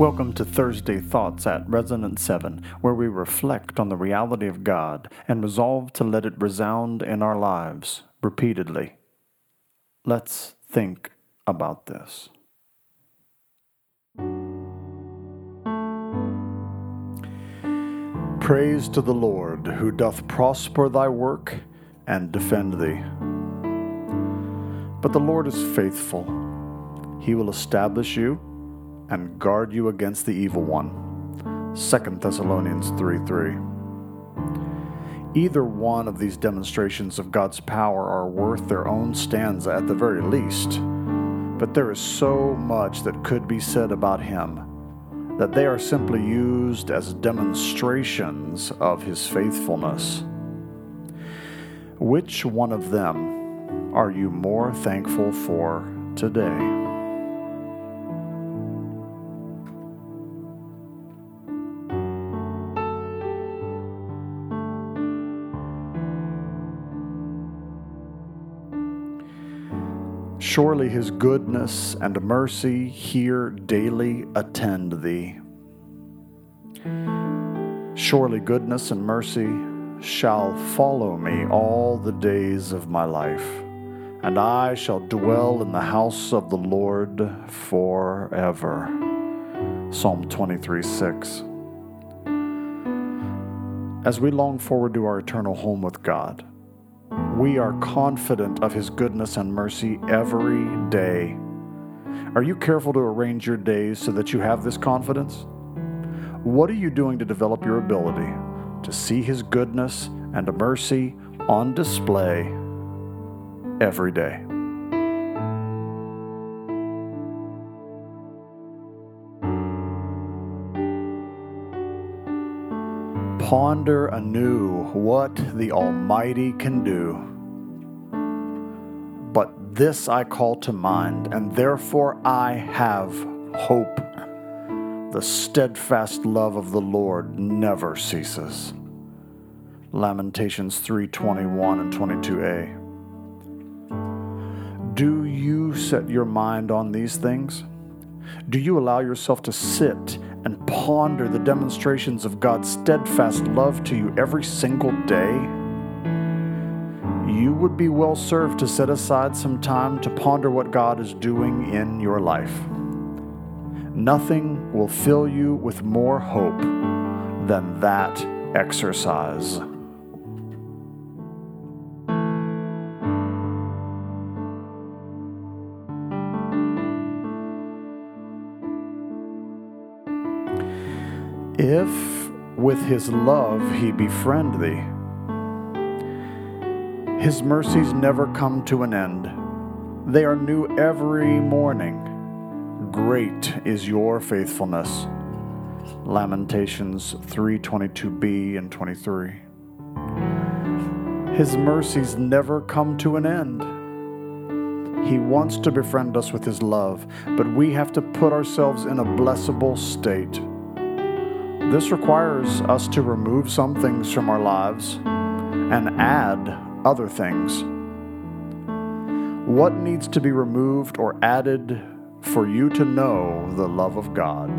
Welcome to Thursday Thoughts at Resonant 7, where we reflect on the reality of God and resolve to let it resound in our lives repeatedly. Let's think about this. Praise to the Lord, who doth prosper thy work and defend thee. But the Lord is faithful, he will establish you and guard you against the evil one. 2 Thessalonians 3 3. Either one of these demonstrations of God's power are worth their own stanza at the very least, but there is so much that could be said about Him that they are simply used as demonstrations of His faithfulness. Which one of them are you more thankful for today? Surely his goodness and mercy here daily attend thee. Surely goodness and mercy shall follow me all the days of my life, and I shall dwell in the house of the Lord forever. Psalm 23 6. As we long forward to our eternal home with God, we are confident of His goodness and mercy every day. Are you careful to arrange your days so that you have this confidence? What are you doing to develop your ability to see His goodness and mercy on display every day? Ponder anew what the Almighty can do but this I call to mind, and therefore I have hope. The steadfast love of the Lord never ceases. Lamentations 3:21 and 22a. Do you set your mind on these things? Do you allow yourself to sit ponder the demonstrations of God's steadfast love to you every single day? you would be well served to set aside some time to ponder what God is doing in your life. Nothing will fill you with more hope than that exercise. If with his love he befriend thee, his mercies never come to an end. They are new every morning. Great is your faithfulness. Lamentations 3:22b and 23. His mercies never come to an end. He wants to befriend us with his love, but we have to put ourselves in a blessable state. This requires us to remove some things from our lives and add other things. What needs to be removed or added for you to know the love of God?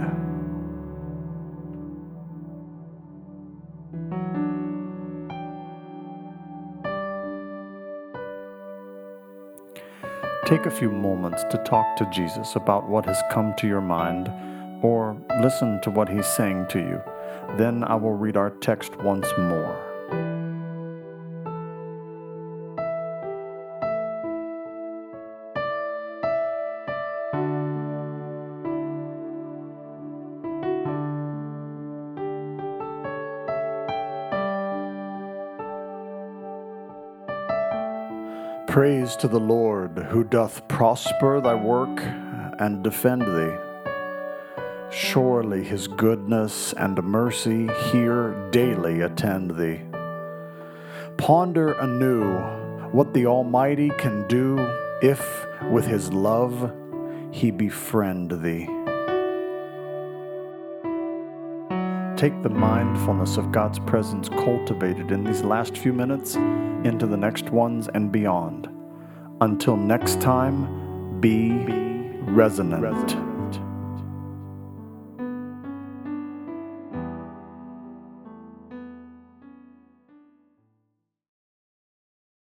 Take a few moments to talk to Jesus about what has come to your mind or listen to what he's saying to you. Then I will read our text once more. Praise to the Lord, who doth prosper thy work and defend thee. Surely his goodness and mercy here daily attend thee. Ponder anew what the Almighty can do if with his love he befriend thee. Take the mindfulness of God's presence cultivated in these last few minutes into the next ones and beyond. Until next time, be, be resonant. resonant.